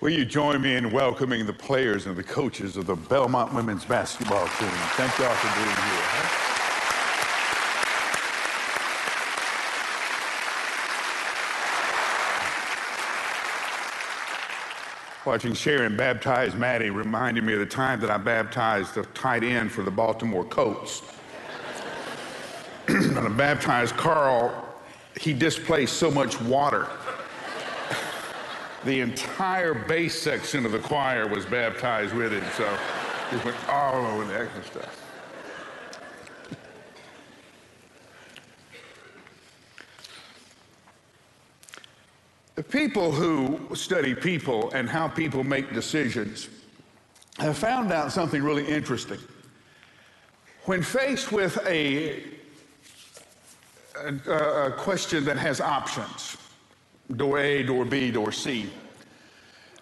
Will you join me in welcoming the players and the coaches of the Belmont women's basketball team? Thank y'all for being here. Watching Sharon baptize Maddie reminded me of the time that I baptized the tight end for the Baltimore Colts. when I baptized Carl, he displaced so much water the entire bass section of the choir was baptized with him. So it went all over the extra stuff. The people who study people and how people make decisions have found out something really interesting. When faced with a, a, a question that has options, door A, door B, door C.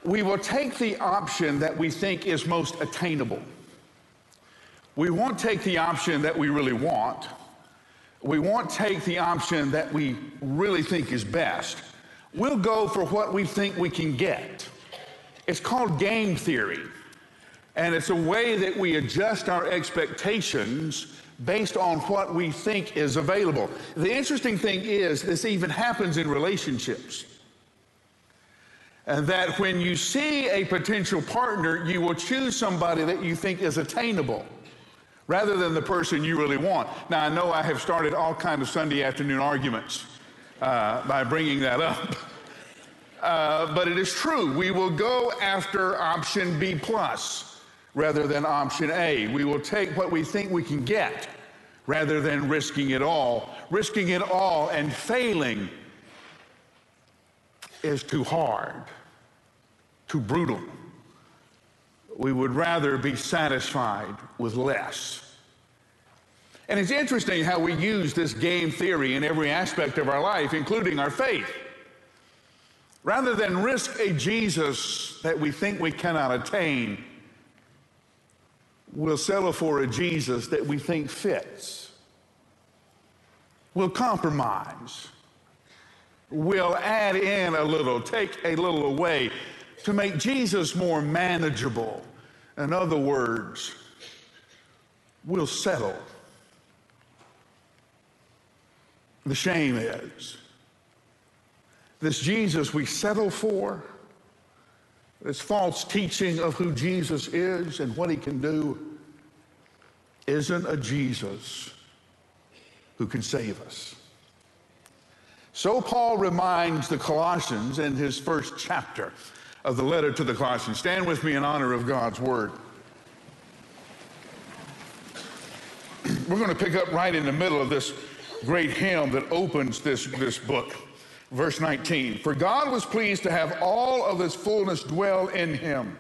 We will take the option that we think is most attainable. We won't take the option that we really want. We won't take the option that we really think is best. We'll go for what we think we can get. It's called game theory. And it's a way that we adjust our expectations based on what we think is available. The interesting thing is, this even happens in relationships. And that when you see a potential partner, you will choose somebody that you think is attainable rather than the person you really want. Now, I know I have started all kind of Sunday afternoon arguments uh, by bringing that up. Uh, but it is true. We will go after option B plus rather than option A. We will take what we think we can get rather than risking it all. Risking it all and failing is too hard, too brutal. We would rather be satisfied with less. And it's interesting how we use this game theory in every aspect of our life, including our faith. Rather than risk a Jesus that we think we cannot attain, We'll settle for a Jesus that we think fits. We'll compromise. We'll add in a little, take a little away to make Jesus more manageable. In other words, we'll settle. The shame is this Jesus we settle for this false teaching of who Jesus is and what he can do isn't a Jesus who can save us. So Paul reminds the Colossians in his first chapter of the letter to the Colossians. Stand with me in honor of God's word. We're going to pick up right in the middle of this great hymn that opens this, this book. Verse 19 For God was pleased to have all of his fullness dwell in him,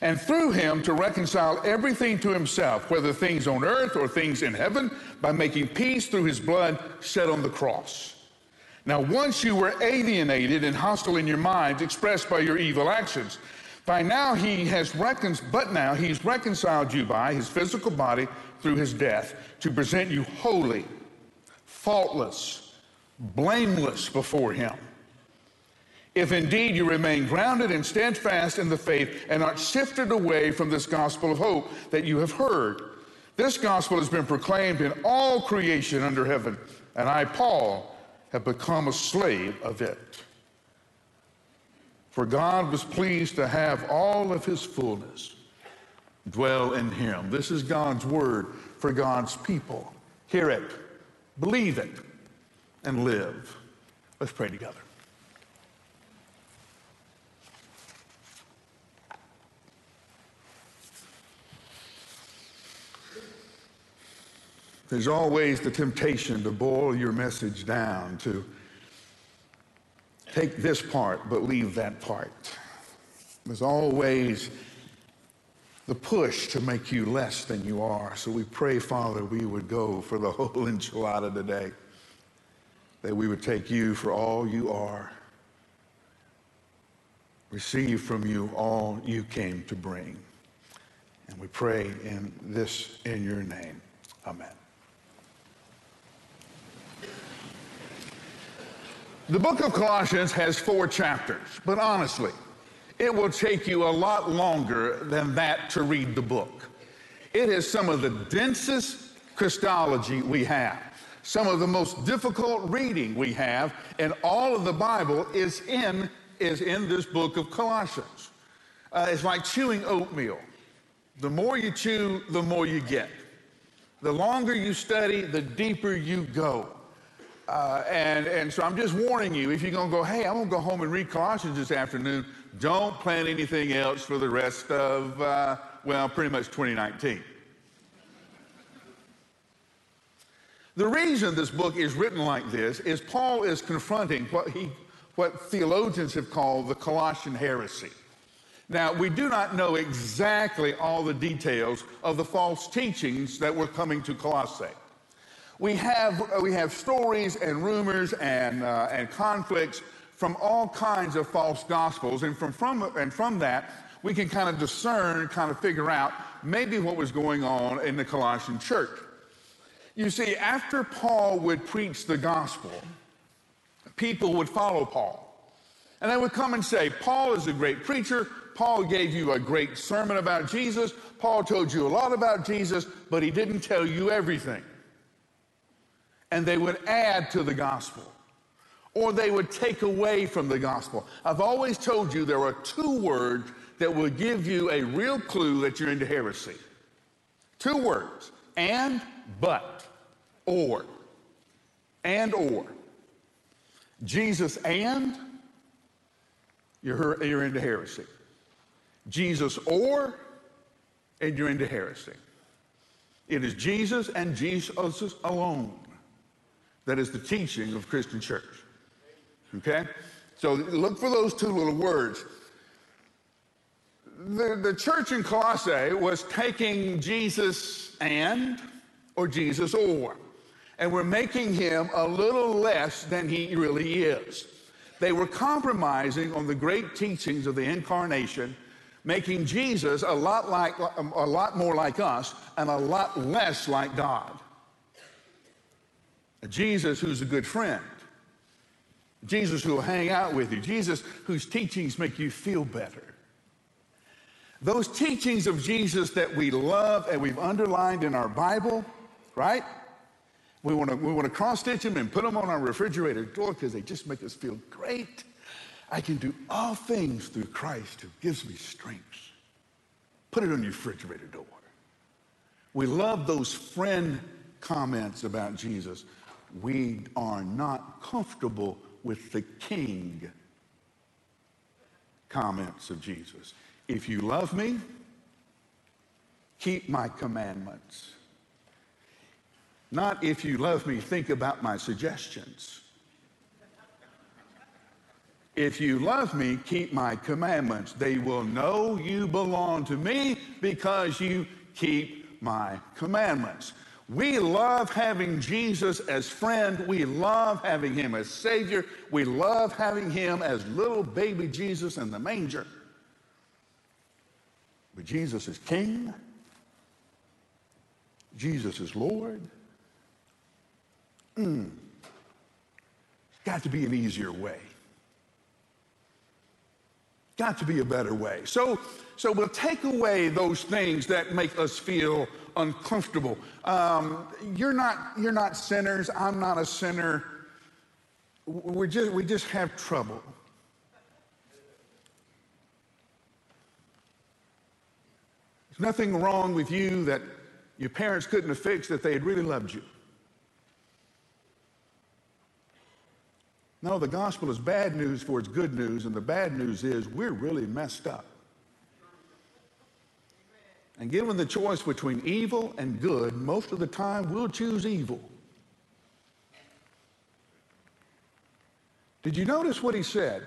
and through him to reconcile everything to himself, whether things on earth or things in heaven, by making peace through his blood shed on the cross. Now, once you were alienated and hostile in your minds, expressed by your evil actions. By now he has reconciled, but now he's reconciled you by his physical body through his death to present you holy, faultless, blameless before him. If indeed you remain grounded and steadfast in the faith and not shifted away from this gospel of hope that you have heard, this gospel has been proclaimed in all creation under heaven, and I, Paul, have become a slave of it. For God was pleased to have all of his fullness dwell in him. This is God's word for God's people. Hear it, believe it and live. Let's pray together. There's always the temptation to boil your message down, to take this part but leave that part. There's always the push to make you less than you are. So we pray, Father, we would go for the whole enchilada today that we would take you for all you are, receive from you all you came to bring. And we pray in this in your name. Amen. The book of Colossians has four chapters, but honestly, it will take you a lot longer than that to read the book. It is some of the densest Christology we have. Some of the most difficult reading we have, and all of the Bible is in, is in this book of Colossians. Uh, it's like chewing oatmeal. The more you chew, the more you get. The longer you study, the deeper you go. Uh, and, and so I'm just warning you if you're going to go, hey, I'm going to go home and read Colossians this afternoon, don't plan anything else for the rest of, uh, well, pretty much 2019. The reason this book is written like this is Paul is confronting what, he, what theologians have called the Colossian heresy. Now, we do not know exactly all the details of the false teachings that were coming to Colossae. We have, we have stories and rumors and, uh, and conflicts from all kinds of false gospels, and from, from, and from that, we can kind of discern, kind of figure out maybe what was going on in the Colossian church. You see, after Paul would preach the gospel, people would follow Paul. And they would come and say, Paul is a great preacher. Paul gave you a great sermon about Jesus. Paul told you a lot about Jesus, but he didn't tell you everything. And they would add to the gospel, or they would take away from the gospel. I've always told you there are two words that will give you a real clue that you're into heresy. Two words and but, or, and or. Jesus and, you're, you're into heresy. Jesus or, and you're into heresy. It is Jesus and Jesus alone that is the teaching of Christian church. Okay? So look for those two little words. The, the church in Colossae was taking Jesus and or Jesus or. And we're making him a little less than he really is. They were compromising on the great teachings of the incarnation, making Jesus a lot, like, a lot more like us and a lot less like God. A Jesus who's a good friend. Jesus who will hang out with you. Jesus whose teachings make you feel better. Those teachings of Jesus that we love and we've underlined in our Bible right? We want to we want to cross stitch them and put them on our refrigerator door because they just make us feel great. I can do all things through Christ who gives me strength. Put it on your refrigerator door. We love those friend comments about Jesus. We are not comfortable with the king comments of Jesus. If you love me, keep my commandments. Not if you love me, think about my suggestions. If you love me, keep my commandments. They will know you belong to me because you keep my commandments. We love having Jesus as friend. We love having him as Savior. We love having him as little baby Jesus in the manger. But Jesus is King. Jesus is Lord. Mm. Got to be an easier way. Got to be a better way. So, so we'll take away those things that make us feel uncomfortable. Um, you're not you're not sinners. I'm not a sinner. We just we just have trouble. Nothing wrong with you that your parents couldn't have fixed if they had really loved you. No, the gospel is bad news for its good news, and the bad news is we're really messed up. And given the choice between evil and good, most of the time we'll choose evil. Did you notice what he said?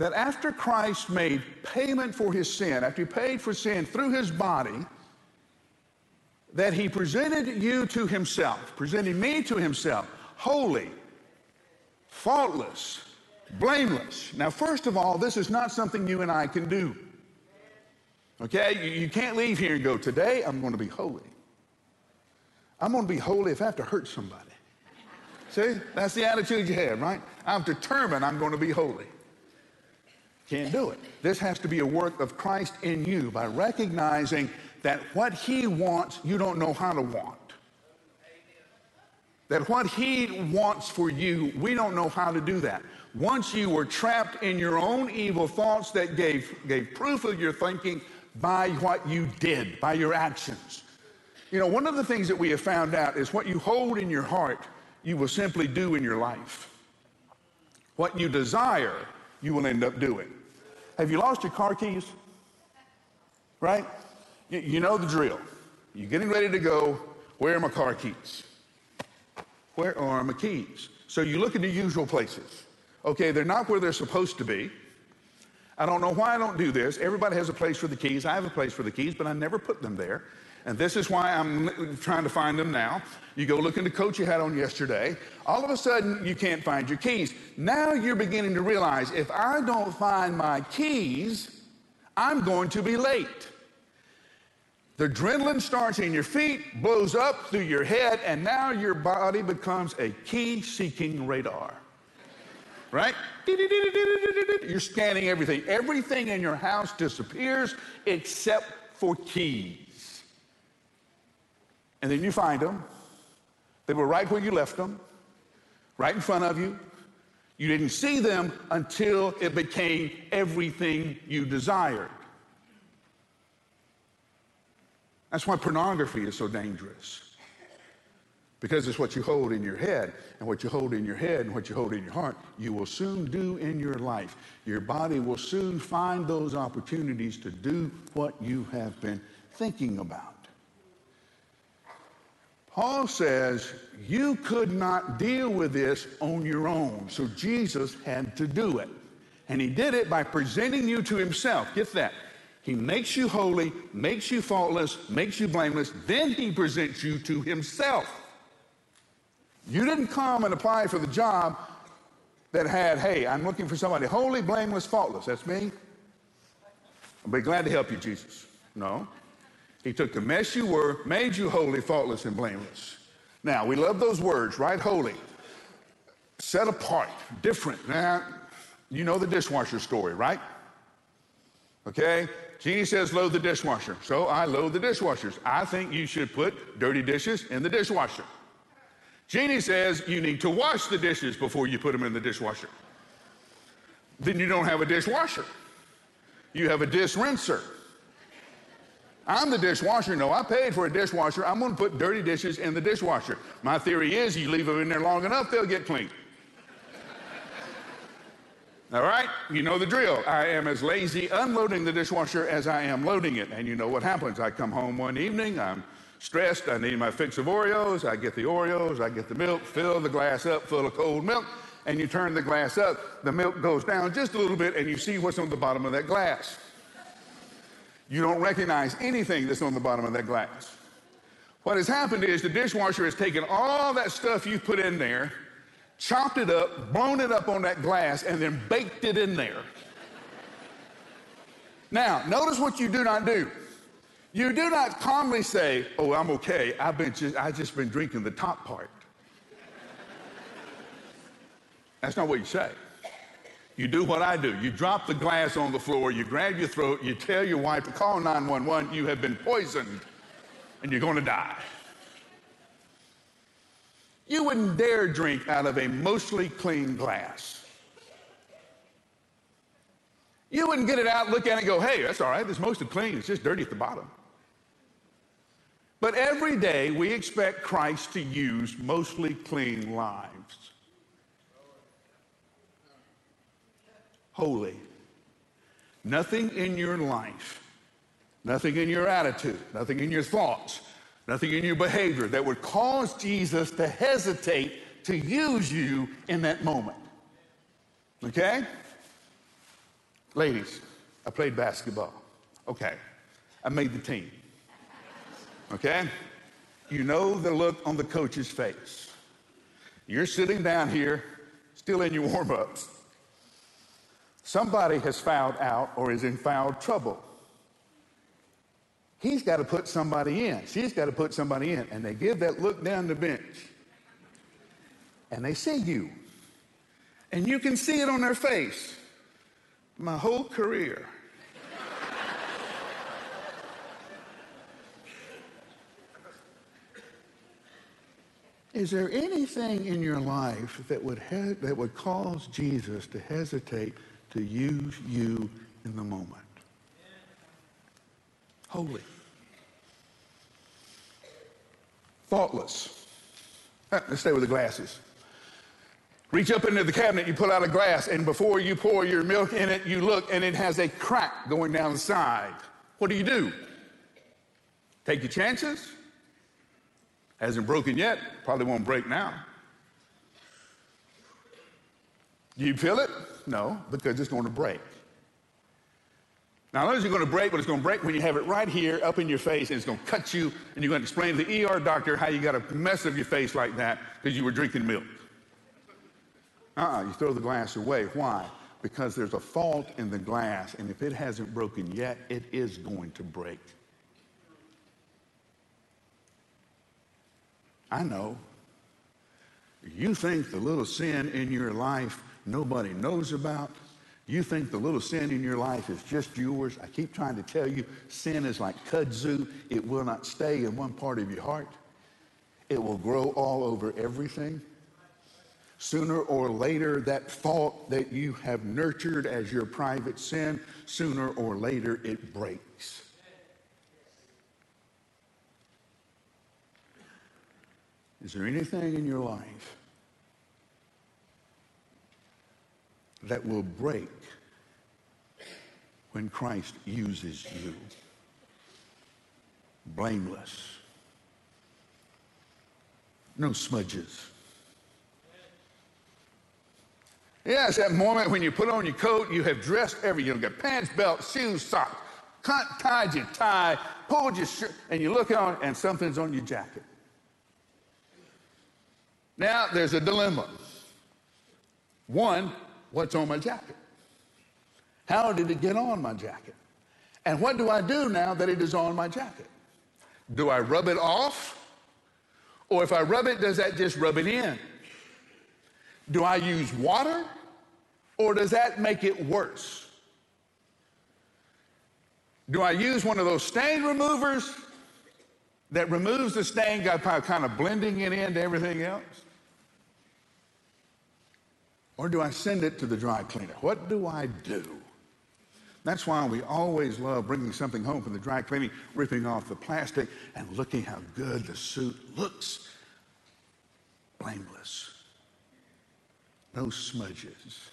That after Christ made payment for his sin, after he paid for sin through his body, that he presented you to himself, presenting me to himself, holy, faultless, blameless. Now, first of all, this is not something you and I can do. Okay? You, you can't leave here and go, today I'm going to be holy. I'm going to be holy if I have to hurt somebody. See? That's the attitude you have, right? I'm determined I'm going to be holy. Can't do it. This has to be a work of Christ in you by recognizing that what He wants, you don't know how to want. That what He wants for you, we don't know how to do that. Once you were trapped in your own evil thoughts that gave, gave proof of your thinking by what you did, by your actions. You know, one of the things that we have found out is what you hold in your heart, you will simply do in your life. What you desire, you will end up doing. Have you lost your car keys? Right? You, you know the drill. You're getting ready to go. Where are my car keys? Where are my keys? So you look in the usual places. Okay, they're not where they're supposed to be. I don't know why I don't do this. Everybody has a place for the keys. I have a place for the keys, but I never put them there. And this is why I'm trying to find them now. You go look in the coat you had on yesterday. All of a sudden, you can't find your keys. Now you're beginning to realize if I don't find my keys, I'm going to be late. The adrenaline starts in your feet, blows up through your head, and now your body becomes a key seeking radar. Right? You're scanning everything. Everything in your house disappears except for keys. And then you find them. They were right where you left them, right in front of you. You didn't see them until it became everything you desired. That's why pornography is so dangerous. Because it's what you hold in your head, and what you hold in your head and what you hold in your heart, you will soon do in your life. Your body will soon find those opportunities to do what you have been thinking about. Paul says you could not deal with this on your own, so Jesus had to do it. And he did it by presenting you to himself. Get that. He makes you holy, makes you faultless, makes you blameless. Then he presents you to himself. You didn't come and apply for the job that had, hey, I'm looking for somebody holy, blameless, faultless. That's me. I'll be glad to help you, Jesus. No. He took the mess you were, made you holy, faultless, and blameless. Now, we love those words, right? Holy. Set apart, different. Now, you know the dishwasher story, right? Okay? Jeannie says load the dishwasher. So I load the dishwashers. I think you should put dirty dishes in the dishwasher. Jeannie says you need to wash the dishes before you put them in the dishwasher. Then you don't have a dishwasher. You have a dish rinser. I'm the dishwasher. No, I paid for a dishwasher. I'm going to put dirty dishes in the dishwasher. My theory is you leave them in there long enough, they'll get clean. All right? You know the drill. I am as lazy unloading the dishwasher as I am loading it. And you know what happens. I come home one evening, I'm stressed, I need my fix of Oreos, I get the Oreos, I get the milk, fill the glass up full of cold milk, and you turn the glass up, the milk goes down just a little bit, and you see what's on the bottom of that glass. You don't recognize anything that's on the bottom of that glass. What has happened is the dishwasher has taken all that stuff you put in there chopped it up, blown it up on that glass, and then baked it in there. now, notice what you do not do. You do not calmly say, "Oh, I'm okay. I've been just, I've just been drinking the top part." That's not what you say. You do what I do. You drop the glass on the floor, you grab your throat, you tell your wife to call 911, you have been poisoned and you're going to die. You wouldn't dare drink out of a mostly clean glass. You wouldn't get it out, look at it, and go, hey, that's all right, it's mostly clean, it's just dirty at the bottom. But every day we expect Christ to use mostly clean lives. Holy. Nothing in your life, nothing in your attitude, nothing in your thoughts, nothing in your behavior that would cause Jesus to hesitate to use you in that moment. Okay? Ladies, I played basketball. Okay. I made the team. Okay? You know the look on the coach's face. You're sitting down here, still in your warm ups. Somebody has fouled out or is in foul trouble. He's got to put somebody in. She's got to put somebody in. And they give that look down the bench. And they see you. And you can see it on their face. my whole career. Is there anything in your life that would, that would cause Jesus to hesitate to use you in the moment? Holy. Uh, Let's stay with the glasses. Reach up into the cabinet, you pull out a glass, and before you pour your milk in it, you look and it has a crack going down the side. What do you do? Take your chances? Hasn't broken yet, probably won't break now. Do you feel it? No, because it's going to break. Not only is it going to break, but it's going to break when you have it right here up in your face, and it's going to cut you, and you're going to explain to the ER doctor how you got a mess of your face like that because you were drinking milk. Uh-uh, you throw the glass away. Why? Because there's a fault in the glass, and if it hasn't broken yet, it is going to break. I know. You think the little sin in your life nobody knows about. You think the little sin in your life is just yours. I keep trying to tell you sin is like kudzu, it will not stay in one part of your heart, it will grow all over everything. Sooner or later, that fault that you have nurtured as your private sin, sooner or later it breaks. Is there anything in your life that will break when Christ uses you? Blameless. No smudges. It's that moment when you put on your coat, you have dressed every, You've got pants, belt, shoes, socks, cut, tied your tie, pulled your shirt, and you look on and something's on your jacket. Now, there's a dilemma. One, what's on my jacket? How did it get on my jacket? And what do I do now that it is on my jacket? Do I rub it off? Or if I rub it, does that just rub it in? Do I use water? Or does that make it worse? Do I use one of those stain removers that removes the stain by kind of blending it into everything else? Or do I send it to the dry cleaner? What do I do? That's why we always love bringing something home from the dry cleaning, ripping off the plastic, and looking how good the suit looks. Blameless. No smudges.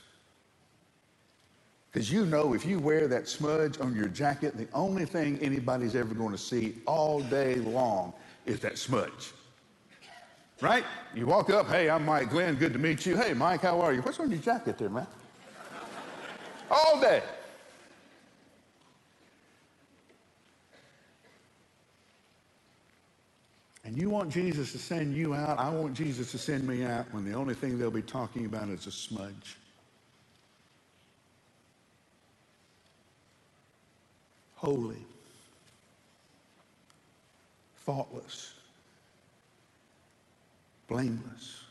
Because you know if you wear that smudge on your jacket, the only thing anybody's ever going to see all day long is that smudge. Right? You walk up, hey, I'm Mike Glenn, good to meet you. Hey, Mike, how are you? What's on your jacket there, man? All day. And you want Jesus to send you out, I want Jesus to send me out when the only thing they'll be talking about is a smudge. Holy, faultless, blameless.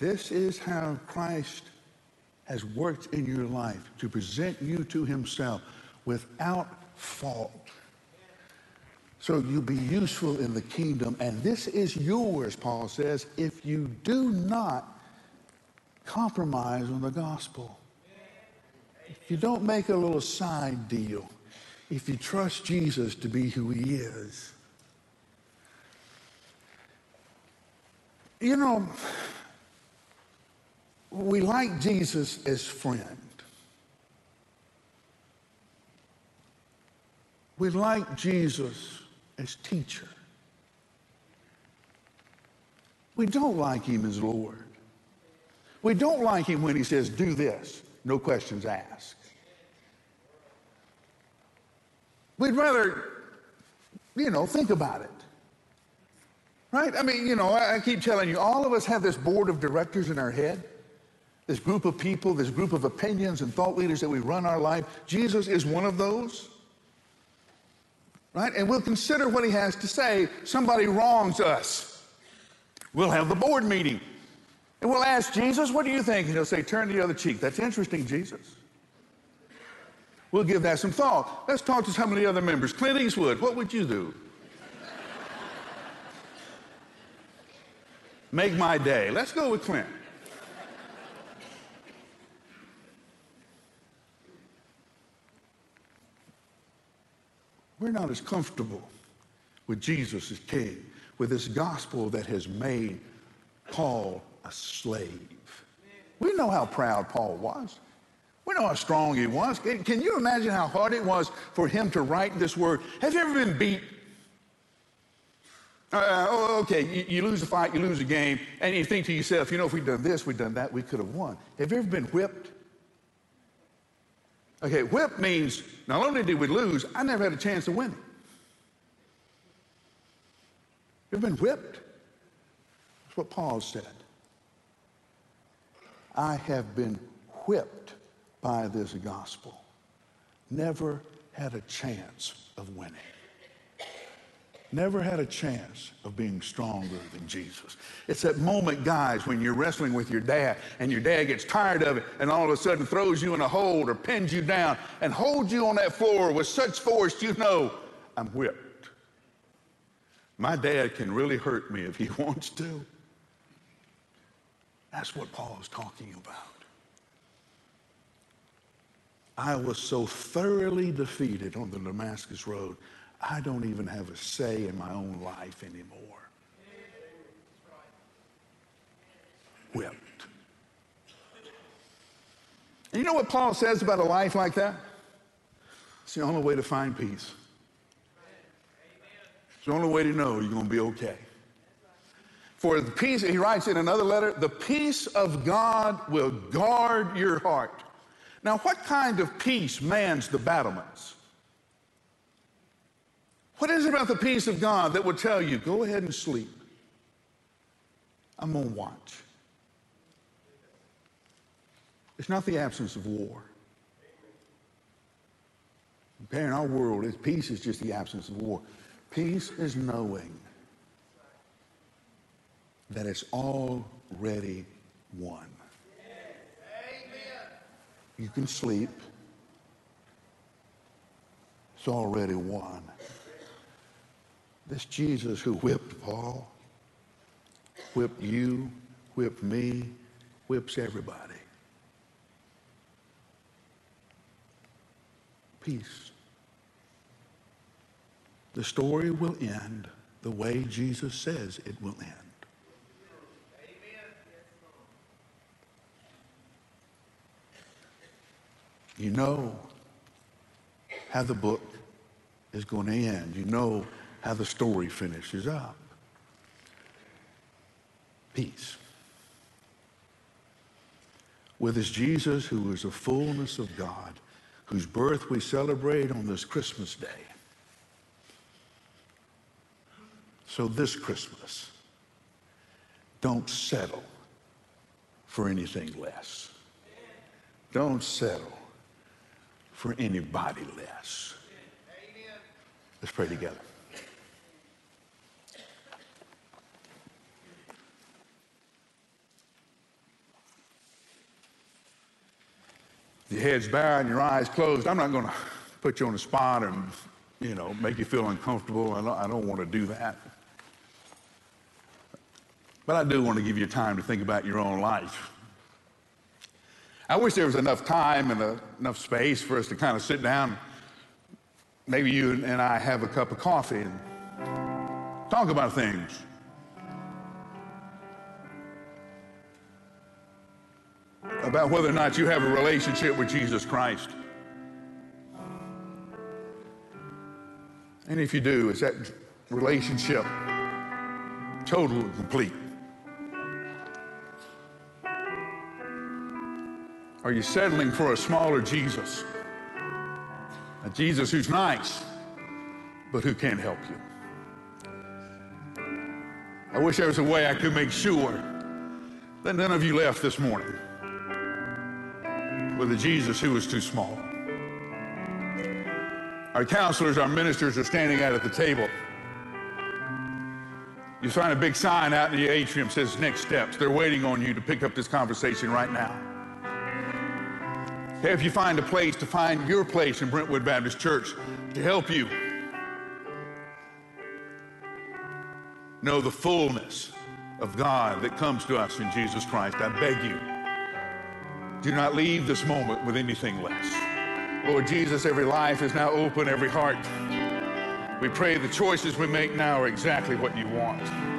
This is how Christ has worked in your life to present you to himself without fault. So you'll be useful in the kingdom. And this is yours, Paul says, if you do not compromise on the gospel. If you don't make a little side deal, if you trust Jesus to be who he is. You know, we like Jesus as friend. We like Jesus as teacher. We don't like him as Lord. We don't like him when he says, do this, no questions asked. We'd rather, you know, think about it. Right? I mean, you know, I, keep telling you, all of us have this board of directors in our head, this group of people, this group of opinions and thought leaders that we run our life. Jesus is one of those. Right? And we'll consider what he has to say. Somebody wrongs us. We'll have the board meeting. And we'll ask Jesus, what do you think? And he'll say, turn the other cheek. That's interesting, Jesus. We'll give that some thought. Let's talk to some of the other members. Clint Eastwood, what would you do? Make my day. Let's go with Clint. We're not as comfortable with Jesus as King, with this gospel that has made Paul a slave. We know how proud Paul was. We know how strong he was. Can you imagine how hard it was for him to write this word? Have you ever been beat? Uh, uh oh, okay, you, you, lose a fight, you lose a game, and you think to yourself, you know, if we'd done this, we'd done that, we could have won. Have you ever been whipped? Okay, whip means not only did we lose, I never had a chance of winning. You've been whipped. That's what Paul said. I have been whipped by this gospel. Never had a chance of winning. Never had a chance of being stronger than Jesus. It's that moment, guys, when you're wrestling with your dad and your dad gets tired of it and all of a sudden throws you in a hold or pins you down and holds you on that floor with such force you know, I'm whipped. My dad can really hurt me if he wants to. That's what Paul is talking about. I was so thoroughly defeated on the Damascus Road, I don't even have a say in my own life anymore. Whipped. And you know what Paul says about a life like that? It's the only way to find peace. It's the only way to know you're going to be okay. For the peace, he writes in another letter, the peace of God will guard your heart. Now, what kind of peace mans the battlements? What is it about the peace of God that will tell you, go ahead and sleep? I'm going to watch. It's not the absence of war. In our world, peace is just the absence of war. Peace is knowing that it's already won. You can sleep. It's already won. This Jesus who whipped Paul, whipped you, whipped me, whips everybody. Peace. The story will end the way Jesus says it will end. You know how the book is going to end. You know how the story finishes up. Peace. With this Jesus who is the fullness of God, whose birth we celebrate on this Christmas day. So this Christmas, don't settle for anything less. Don't settle for anybody less. Let's pray together. Your head's bowed and your eyes closed. I'm not going to put you on the spot and, you know, make you feel uncomfortable. I don't, I don't want to do that. But I do want to give you time to think about your own life. I wish there was enough time and uh, enough space for us to kind of sit down. Maybe you and I have a cup of coffee and talk about things. About whether or not you have a relationship with Jesus Christ. And if you do, is that relationship total and complete? Are you settling for a smaller Jesus? A Jesus who's nice, but who can't help you. I wish there was a way I could make sure that none of you left this morning with a Jesus who was too small. Our counselors, our ministers are standing out at the table. You find a big sign out in the atrium says next steps. They're waiting on you to pick up this conversation right now. If you find a place to find your place in Brentwood Baptist Church to help you know the fullness of God that comes to us in Jesus Christ, I beg you, do not leave this moment with anything less. Lord Jesus, every life is now open, every heart. We pray the choices we make now are exactly what you want.